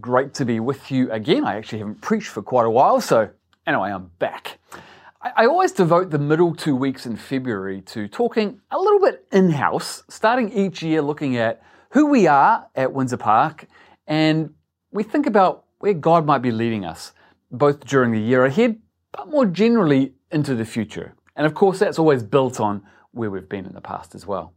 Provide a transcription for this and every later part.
Great to be with you again. I actually haven't preached for quite a while, so anyway, I'm back. I, I always devote the middle two weeks in February to talking a little bit in house, starting each year looking at who we are at Windsor Park, and we think about where God might be leading us, both during the year ahead, but more generally into the future. And of course, that's always built on where we've been in the past as well.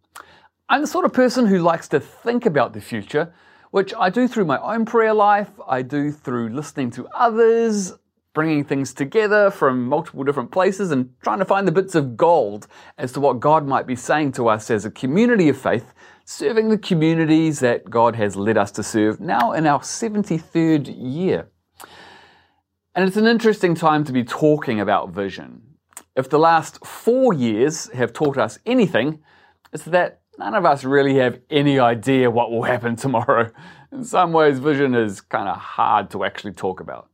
I'm the sort of person who likes to think about the future, which I do through my own prayer life, I do through listening to others, bringing things together from multiple different places, and trying to find the bits of gold as to what God might be saying to us as a community of faith, serving the communities that God has led us to serve now in our 73rd year. And it's an interesting time to be talking about vision. If the last four years have taught us anything, it's that none of us really have any idea what will happen tomorrow. In some ways, vision is kind of hard to actually talk about.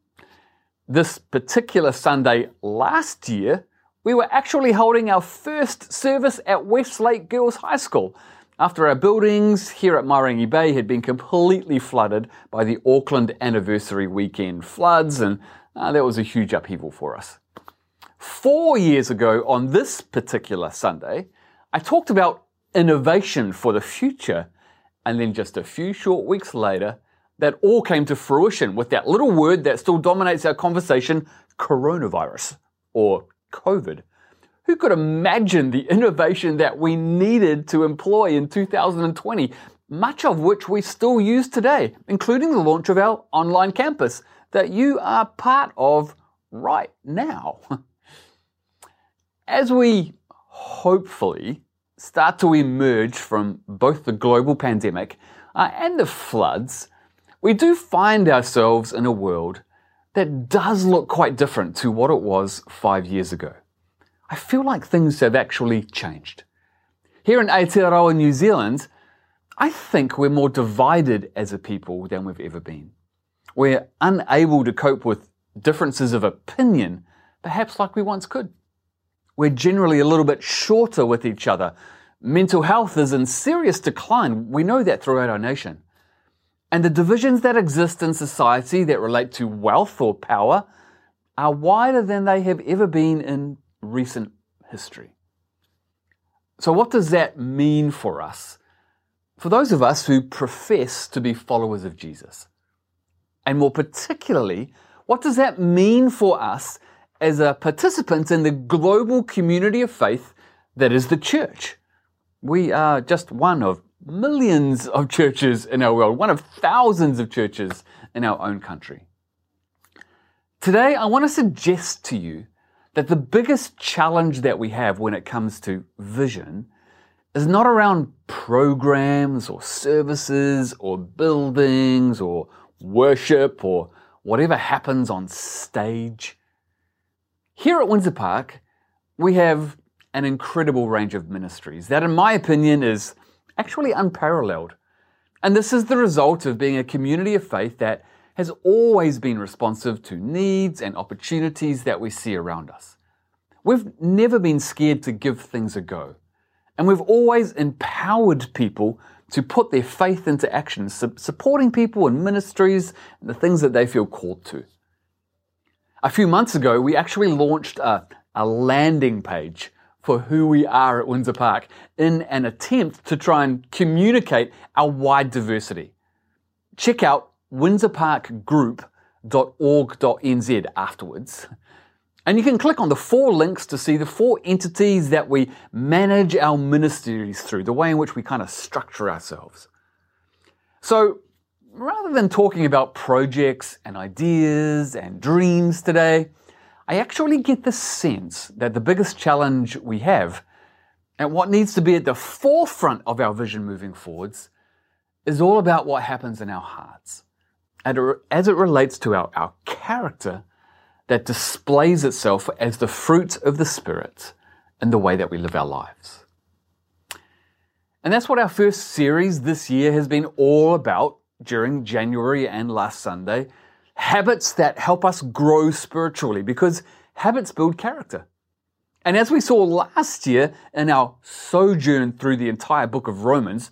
This particular Sunday last year, we were actually holding our first service at Westlake Girls High School after our buildings here at Mairangi Bay had been completely flooded by the Auckland anniversary weekend floods, and uh, that was a huge upheaval for us. Four years ago, on this particular Sunday, I talked about innovation for the future, and then just a few short weeks later, that all came to fruition with that little word that still dominates our conversation coronavirus or COVID. Who could imagine the innovation that we needed to employ in 2020, much of which we still use today, including the launch of our online campus that you are part of right now? As we hopefully start to emerge from both the global pandemic uh, and the floods, we do find ourselves in a world that does look quite different to what it was five years ago. I feel like things have actually changed. Here in Aotearoa, New Zealand, I think we're more divided as a people than we've ever been. We're unable to cope with differences of opinion, perhaps like we once could. We're generally a little bit shorter with each other. Mental health is in serious decline. We know that throughout our nation. And the divisions that exist in society that relate to wealth or power are wider than they have ever been in recent history. So, what does that mean for us? For those of us who profess to be followers of Jesus. And more particularly, what does that mean for us as a participant in the global community of faith that is the church? We are just one of millions of churches in our world, one of thousands of churches in our own country. Today, I want to suggest to you that the biggest challenge that we have when it comes to vision is not around programs or services or buildings or worship or whatever happens on stage. Here at Windsor Park, we have an incredible range of ministries that, in my opinion, is actually unparalleled. And this is the result of being a community of faith that has always been responsive to needs and opportunities that we see around us. We've never been scared to give things a go. And we've always empowered people to put their faith into action, su- supporting people in ministries and the things that they feel called to. A few months ago, we actually launched a, a landing page for who we are at Windsor Park in an attempt to try and communicate our wide diversity. Check out windsorparkgroup.org.nz afterwards. And you can click on the four links to see the four entities that we manage our ministries through, the way in which we kind of structure ourselves. So, rather than talking about projects and ideas and dreams today, I actually get the sense that the biggest challenge we have and what needs to be at the forefront of our vision moving forwards is all about what happens in our hearts. and as it relates to our, our character that displays itself as the fruit of the Spirit in the way that we live our lives. And that's what our first series this year has been all about during January and last Sunday. Habits that help us grow spiritually because habits build character. And as we saw last year in our sojourn through the entire book of Romans,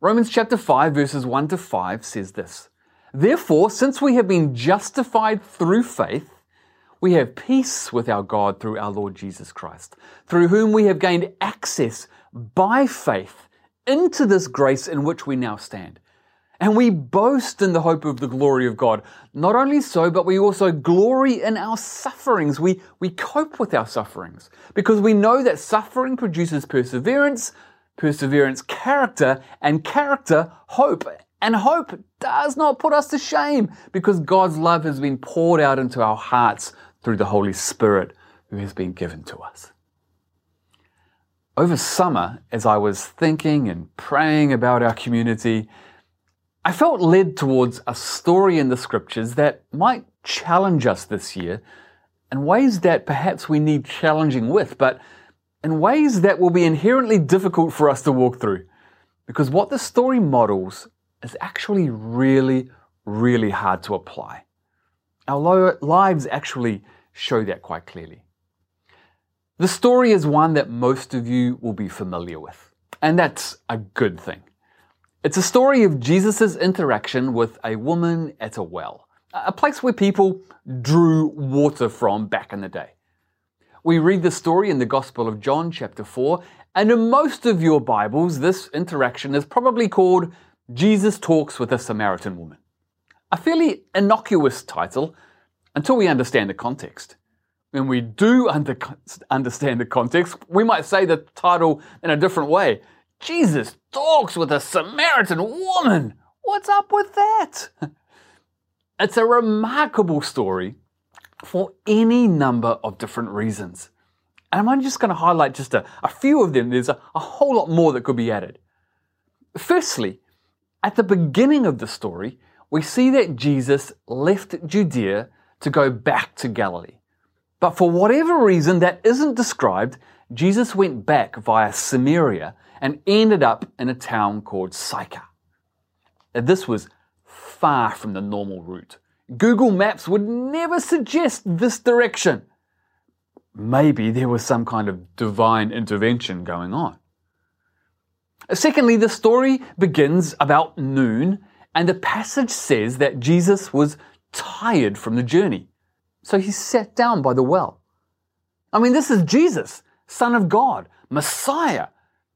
Romans chapter 5 verses 1 to 5 says this. Therefore, since we have been justified through faith, we have peace with our God through our Lord Jesus Christ, through whom we have gained access by faith into this grace in which we now stand. And we boast in the hope of the glory of God. Not only so, but we also glory in our sufferings. We, we cope with our sufferings because we know that suffering produces perseverance, perseverance, character, and character, hope. And hope does not put us to shame because God's love has been poured out into our hearts through the Holy Spirit who has been given to us over summer, as I was thinking and praying about our community, I felt led towards a story in the scriptures that might challenge us this year in ways that perhaps we need challenging with, but in ways that will be inherently difficult for us to walk through. Because what the story models is actually really, really hard to apply. Our lives actually show that quite clearly. The story is one that most of you will be familiar with, and that's a good thing. It's a story of Jesus' interaction with a woman at a well, a place where people drew water from back in the day. We read the story in the Gospel of John, chapter 4, and in most of your Bibles, this interaction is probably called Jesus Talks with a Samaritan Woman. A fairly innocuous title until we understand the context when we do under, understand the context, we might say the title in a different way. Jesus talks with a Samaritan woman. What's up with that? It's a remarkable story for any number of different reasons. And I'm just going to highlight just a, a few of them. There's a, a whole lot more that could be added. Firstly, at the beginning of the story, we see that Jesus left Judea to go back to Galilee. But for whatever reason that isn't described, Jesus went back via Samaria and ended up in a town called Sychar. This was far from the normal route. Google Maps would never suggest this direction. Maybe there was some kind of divine intervention going on. Secondly, the story begins about noon, and the passage says that Jesus was tired from the journey. So he sat down by the well. I mean, this is Jesus, Son of God, Messiah,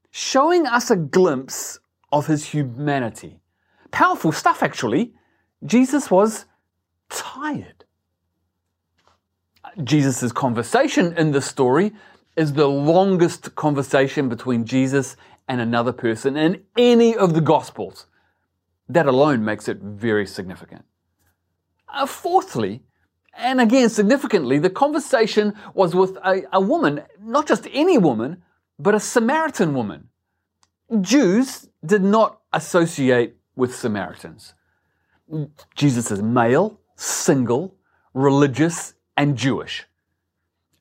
showing us a glimpse of his humanity. Powerful stuff, actually. Jesus was tired. Jesus' conversation in this story is the longest conversation between Jesus and another person in any of the Gospels. That alone makes it very significant. Uh, fourthly, and again, significantly, the conversation was with a, a woman, not just any woman, but a Samaritan woman. Jews did not associate with Samaritans. Jesus is male, single, religious, and Jewish.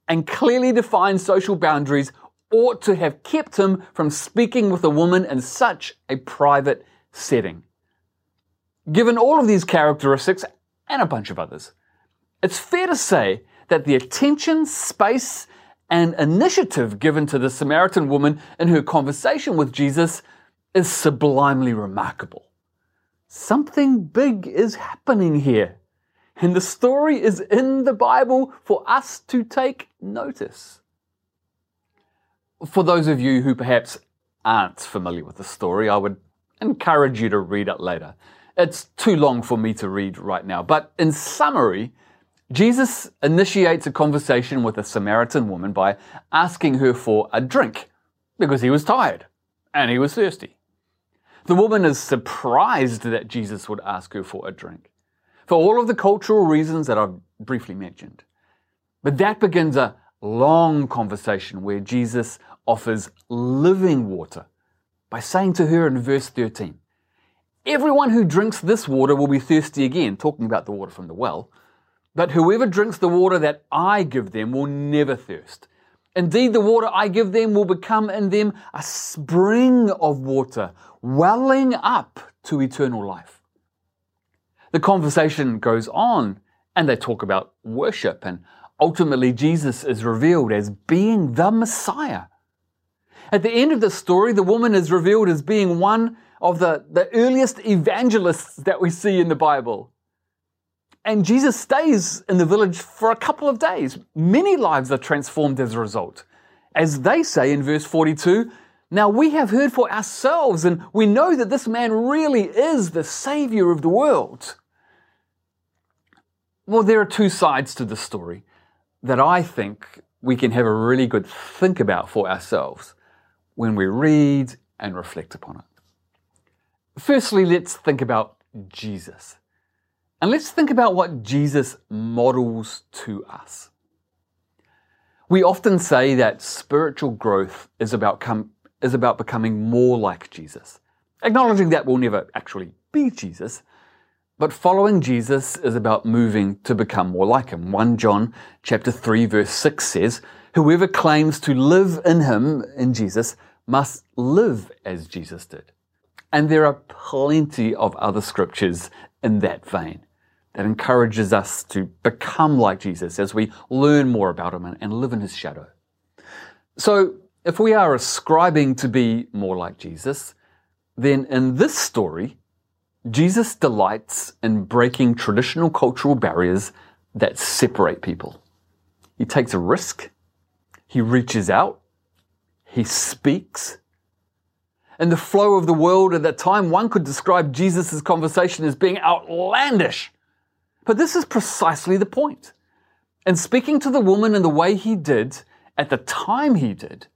And clearly defined social boundaries ought to have kept him from speaking with a woman in such a private setting. Given all of these characteristics and a bunch of others, it's fair to say that the attention, space, and initiative given to the Samaritan woman in her conversation with Jesus is sublimely remarkable. Something big is happening here, and the story is in the Bible for us to take notice. For those of you who perhaps aren't familiar with the story, I would encourage you to read it later. It's too long for me to read right now, but in summary, Jesus initiates a conversation with a Samaritan woman by asking her for a drink because he was tired and he was thirsty. The woman is surprised that Jesus would ask her for a drink for all of the cultural reasons that I've briefly mentioned. But that begins a long conversation where Jesus offers living water by saying to her in verse 13, Everyone who drinks this water will be thirsty again, talking about the water from the well. But whoever drinks the water that I give them will never thirst. Indeed, the water I give them will become in them a spring of water, welling up to eternal life. The conversation goes on, and they talk about worship, and ultimately, Jesus is revealed as being the Messiah. At the end of the story, the woman is revealed as being one of the, the earliest evangelists that we see in the Bible. And Jesus stays in the village for a couple of days. Many lives are transformed as a result. As they say in verse 42, now we have heard for ourselves and we know that this man really is the Savior of the world. Well, there are two sides to the story that I think we can have a really good think about for ourselves when we read and reflect upon it. Firstly, let's think about Jesus. And let's think about what Jesus models to us. We often say that spiritual growth is about, com- is about becoming more like Jesus, acknowledging that we'll never actually be Jesus. But following Jesus is about moving to become more like him. 1 John chapter 3 verse 6 says, Whoever claims to live in him, in Jesus, must live as Jesus did. And there are plenty of other scriptures in that vein that encourages us to become like Jesus as we learn more about him and live in his shadow. So, if we are ascribing to be more like Jesus, then in this story, Jesus delights in breaking traditional cultural barriers that separate people. He takes a risk, he reaches out, he speaks, in the flow of the world at that time, one could describe Jesus' conversation as being outlandish. But this is precisely the point. And speaking to the woman in the way he did, at the time he did,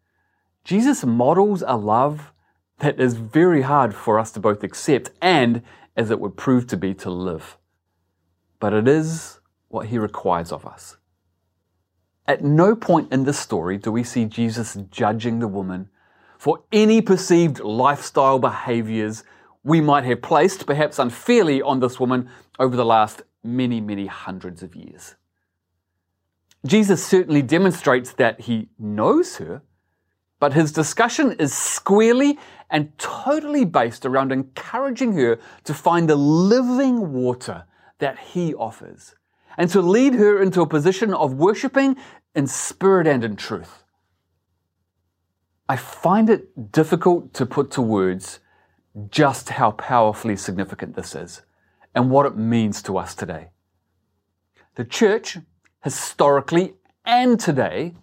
Jesus models a love that is very hard for us to both accept and, as it would prove to be, to live. But it is what he requires of us. At no point in this story do we see Jesus judging the woman for any perceived lifestyle behaviors we might have placed, perhaps unfairly, on this woman over the last many, many hundreds of years. Jesus certainly demonstrates that he knows her, but his discussion is squarely and totally based around encouraging her to find the living water that he offers and to lead her into a position of worshipping in spirit and in truth. I find it difficult to put to words just how powerfully significant this is and what it means to us today. The church, historically and today,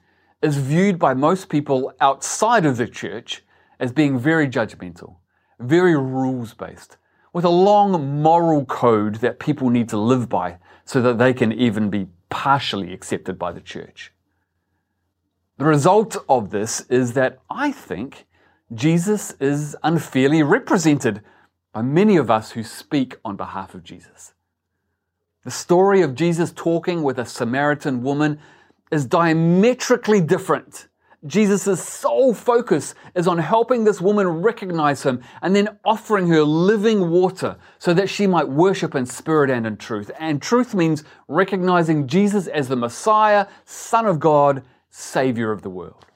is viewed by most people outside of the church as being very judgmental, very rules based, with a long moral code that people need to live by so that they can even be partially accepted by the church. The result of this is that I think Jesus is unfairly represented by many of us who speak on behalf of Jesus. The story of Jesus talking with a Samaritan woman is diametrically different. Jesus' sole focus is on helping this woman recognize him and then offering her living water so that she might worship in spirit and in truth. And truth means recognizing Jesus as the Messiah, Son of God, Savior of the world.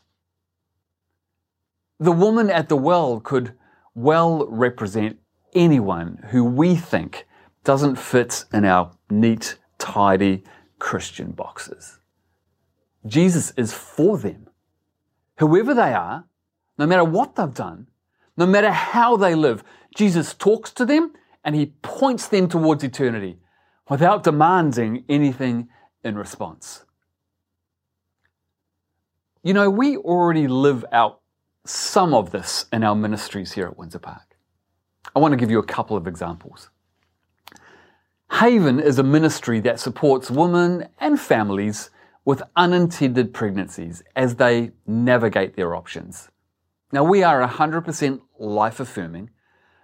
The woman at the well could well represent anyone who we think doesn't fit in our neat, tidy Christian boxes. Jesus is for them. Whoever they are, no matter what they've done, no matter how they live, Jesus talks to them and he points them towards eternity without demanding anything in response. You know, we already live out some of this in our ministries here at Windsor Park. I want to give you a couple of examples. Haven is a ministry that supports women and families with unintended pregnancies as they navigate their options. Now, we are 100% life affirming,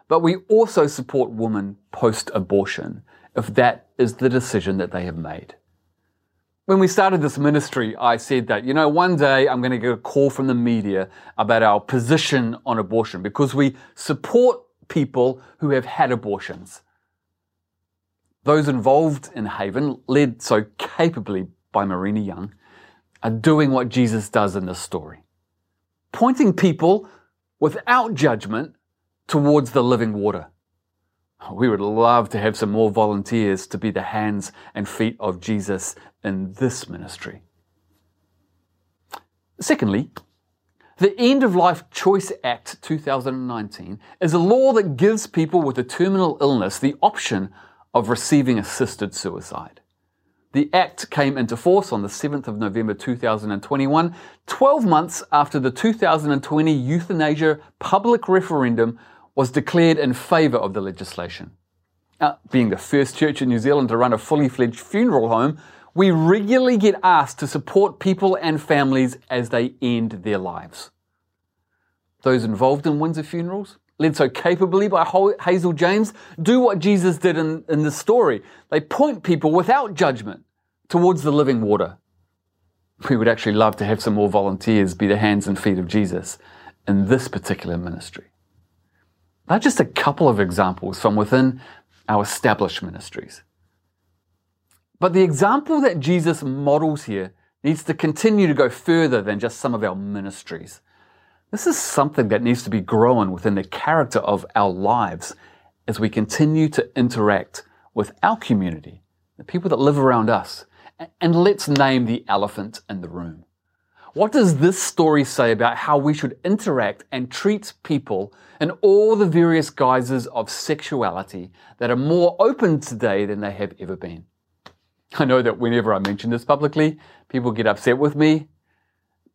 but we also support women post abortion if that is the decision that they have made. When we started this ministry, I said that, you know, one day I'm going to get a call from the media about our position on abortion because we support people who have had abortions. Those involved in Haven, led so capably by Marina Young, are doing what Jesus does in this story, pointing people without judgment towards the living water. We would love to have some more volunteers to be the hands and feet of Jesus in this ministry. Secondly, the End of Life Choice Act 2019 is a law that gives people with a terminal illness the option of receiving assisted suicide. The Act came into force on the 7th of November 2021, 12 months after the 2020 euthanasia public referendum was declared in favour of the legislation. Now, being the first church in New Zealand to run a fully fledged funeral home, we regularly get asked to support people and families as they end their lives. Those involved in Windsor funerals led so capably by Hazel James, do what Jesus did in, in this story. They point people without judgment towards the living water. We would actually love to have some more volunteers be the hands and feet of Jesus in this particular ministry. They're just a couple of examples from within our established ministries. But the example that Jesus models here needs to continue to go further than just some of our ministries. This is something that needs to be grown within the character of our lives as we continue to interact with our community, the people that live around us. And let's name the elephant in the room. What does this story say about how we should interact and treat people in all the various guises of sexuality that are more open today than they have ever been? I know that whenever I mention this publicly, people get upset with me,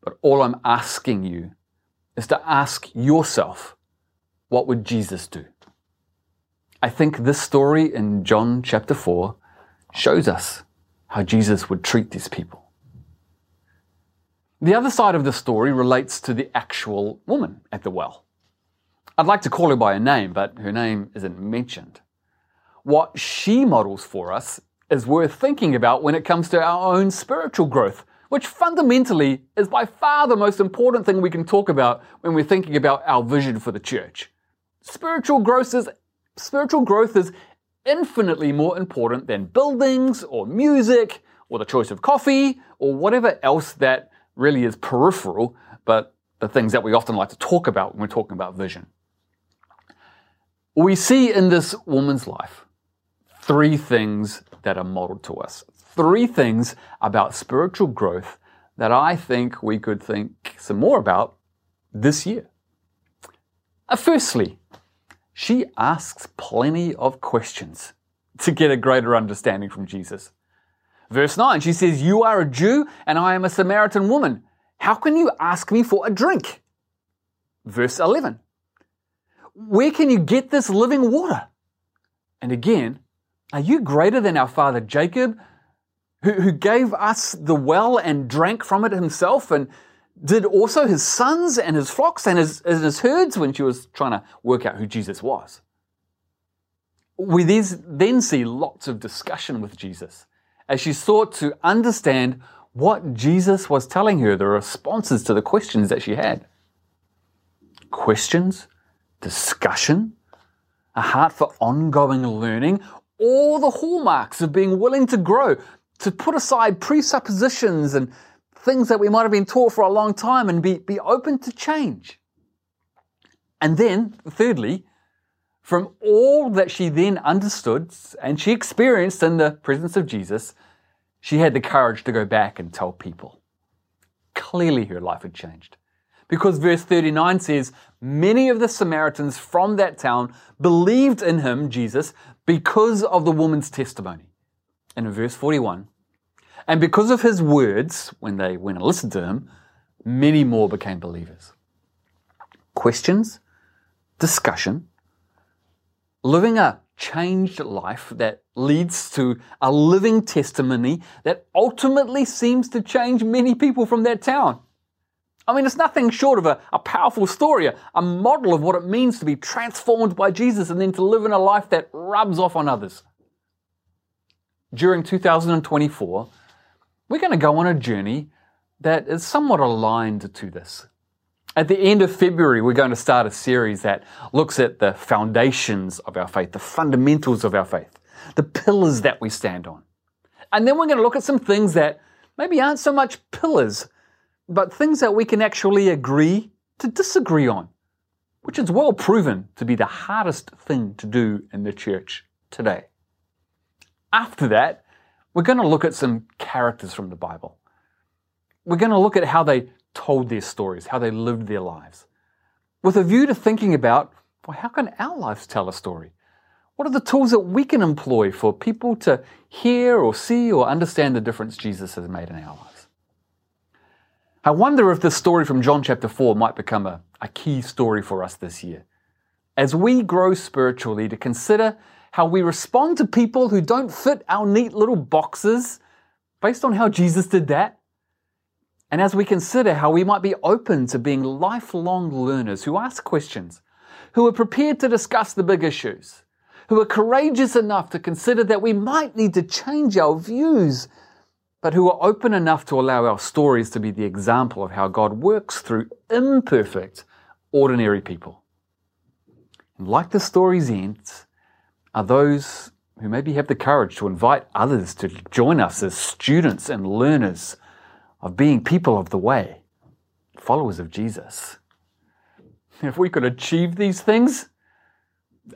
but all I'm asking you is to ask yourself, what would Jesus do? I think this story in John chapter 4 shows us how Jesus would treat these people. The other side of the story relates to the actual woman at the well. I'd like to call her by her name, but her name isn't mentioned. What she models for us is worth thinking about when it comes to our own spiritual growth which fundamentally is by far the most important thing we can talk about when we're thinking about our vision for the church. Spiritual growth is, spiritual growth is infinitely more important than buildings or music or the choice of coffee or whatever else that really is peripheral, but the things that we often like to talk about when we're talking about vision. We see in this woman's life three things that are modeled to us three things about spiritual growth that I think we could think some more about this year. Uh, firstly, she asks plenty of questions to get a greater understanding from Jesus. Verse 9, she says, You are a Jew and I am a Samaritan woman. How can you ask me for a drink? Verse 11, Where can you get this living water? And again, are you greater than our father Jacob, who, who gave us the well and drank from it himself and did also his sons and his flocks and his, and his herds when she was trying to work out who Jesus was. We then see lots of discussion with Jesus as she sought to understand what Jesus was telling her, the responses to the questions that she had. Questions, discussion, a heart for ongoing learning, all the hallmarks of being willing to grow, to put aside presuppositions and things that we might have been taught for a long time and be, be open to change. And then, thirdly, from all that she then understood and she experienced in the presence of Jesus, she had the courage to go back and tell people. Clearly, her life had changed. Because verse 39 says, Many of the Samaritans from that town believed in him, Jesus, because of the woman's testimony. And in verse 41, and because of his words, when they went and listened to him, many more became believers. Questions, discussion, living a changed life that leads to a living testimony that ultimately seems to change many people from that town. I mean, it's nothing short of a, a powerful story, a, a model of what it means to be transformed by Jesus and then to live in a life that rubs off on others. During 2024, we're going to go on a journey that is somewhat aligned to this. At the end of February, we're going to start a series that looks at the foundations of our faith, the fundamentals of our faith, the pillars that we stand on. And then we're going to look at some things that maybe aren't so much pillars, but things that we can actually agree to disagree on, which is well proven to be the hardest thing to do in the church today. After that, we're going to look at some characters from the Bible. We're going to look at how they told their stories, how they lived their lives, with a view to thinking about well, how can our lives tell a story? What are the tools that we can employ for people to hear or see or understand the difference Jesus has made in our lives? I wonder if this story from John chapter 4 might become a, a key story for us this year. As we grow spiritually, to consider how we respond to people who don't fit our neat little boxes based on how Jesus did that and as we consider how we might be open to being lifelong learners who ask questions, who are prepared to discuss the big issues, who are courageous enough to consider that we might need to change our views, but who are open enough to allow our stories to be the example of how God works through imperfect, ordinary people. And like the story's ends, are those who maybe have the courage to invite others to join us as students and learners of being people of the way, followers of Jesus. If we could achieve these things,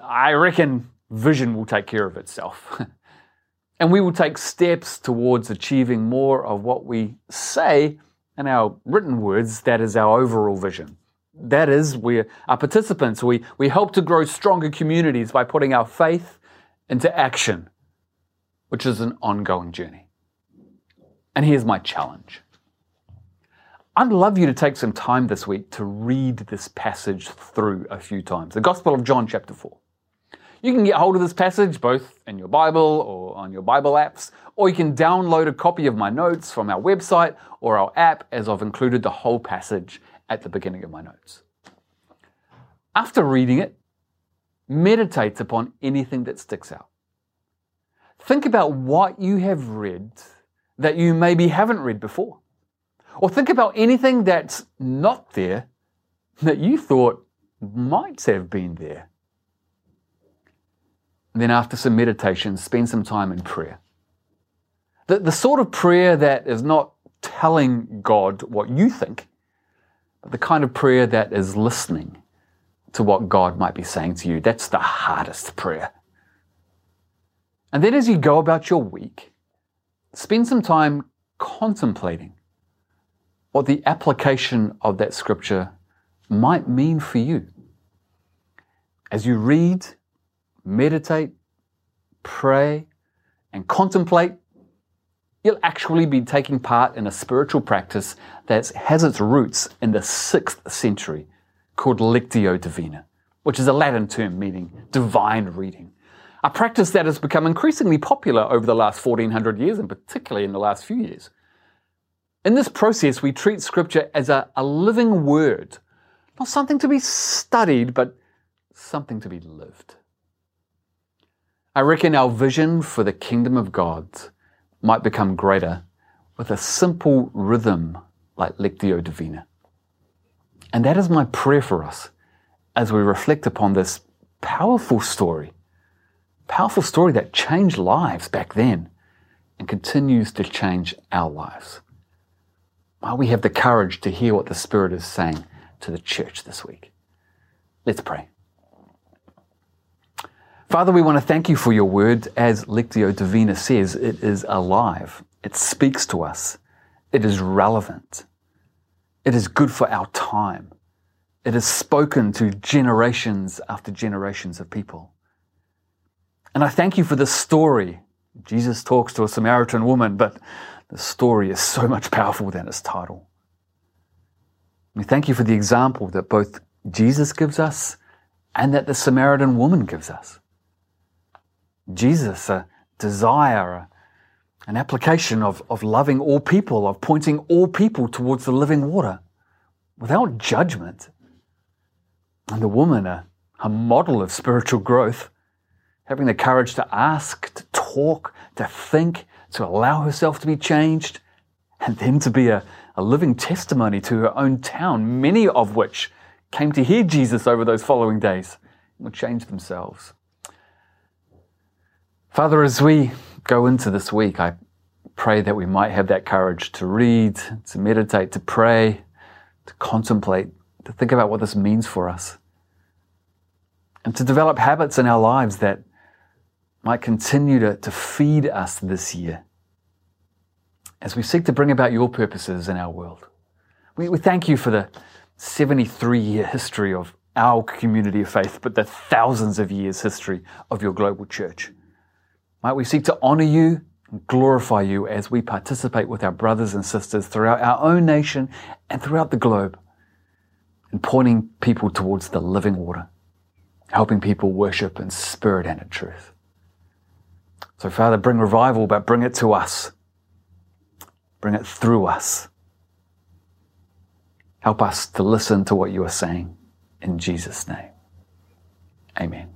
I reckon vision will take care of itself. and we will take steps towards achieving more of what we say in our written words, that is our overall vision. That is, we are participants. We, we help to grow stronger communities by putting our faith into action, which is an ongoing journey. And here's my challenge I'd love you to take some time this week to read this passage through a few times. The Gospel of John, chapter 4. You can get hold of this passage both in your Bible or on your Bible apps, or you can download a copy of my notes from our website or our app, as I've included the whole passage at the beginning of my notes. After reading it, meditate upon anything that sticks out. Think about what you have read that you maybe haven't read before. Or think about anything that's not there that you thought might have been there. And then, after some meditation, spend some time in prayer. The, the sort of prayer that is not telling God what you think, but the kind of prayer that is listening to what God might be saying to you. That's the hardest prayer. And then, as you go about your week, spend some time contemplating what the application of that scripture might mean for you. As you read, meditate, pray, and contemplate, you'll actually be taking part in a spiritual practice that has its roots in the 6th century called Lectio Divina, which is a Latin term meaning divine reading. A practice that has become increasingly popular over the last 1400 years and particularly in the last few years. In this process, we treat Scripture as a, a living word, not something to be studied, but something to be lived. I reckon our vision for the kingdom of God might become greater with a simple rhythm like Lectio Divina. And that is my prayer for us as we reflect upon this powerful story, powerful story that changed lives back then and continues to change our lives. While we have the courage to hear what the Spirit is saying to the church this week. Let's pray. Father, we want to thank you for your word. As Lectio Divina says, it is alive. It speaks to us. It is relevant. It is good for our time. It is spoken to generations after generations of people. And I thank you for this story. Jesus talks to a Samaritan woman, but the story is so much powerful than its title. We thank you for the example that both Jesus gives us and that the Samaritan woman gives us. Jesus, a desire, an application of, of loving all people, of pointing all people towards the living water without judgment. And the woman, a, a model of spiritual growth, having the courage to ask, to talk, to think, to allow herself to be changed, and then to be a, a living testimony to her own town, many of which came to hear Jesus over those following days and would change themselves. Father, as we go into this week, I pray that we might have that courage to read, to meditate, to pray, to contemplate, to think about what this means for us, and to develop habits in our lives that might continue to, to feed us this year as we seek to bring about your purposes in our world. We, we thank you for the 73 year history of our community of faith, but the thousands of years history of your global church. Might we seek to honor you and glorify you as we participate with our brothers and sisters throughout our own nation and throughout the globe in pointing people towards the living water, helping people worship in spirit and in truth. So, Father, bring revival, but bring it to us. Bring it through us. Help us to listen to what you are saying. In Jesus' name. Amen.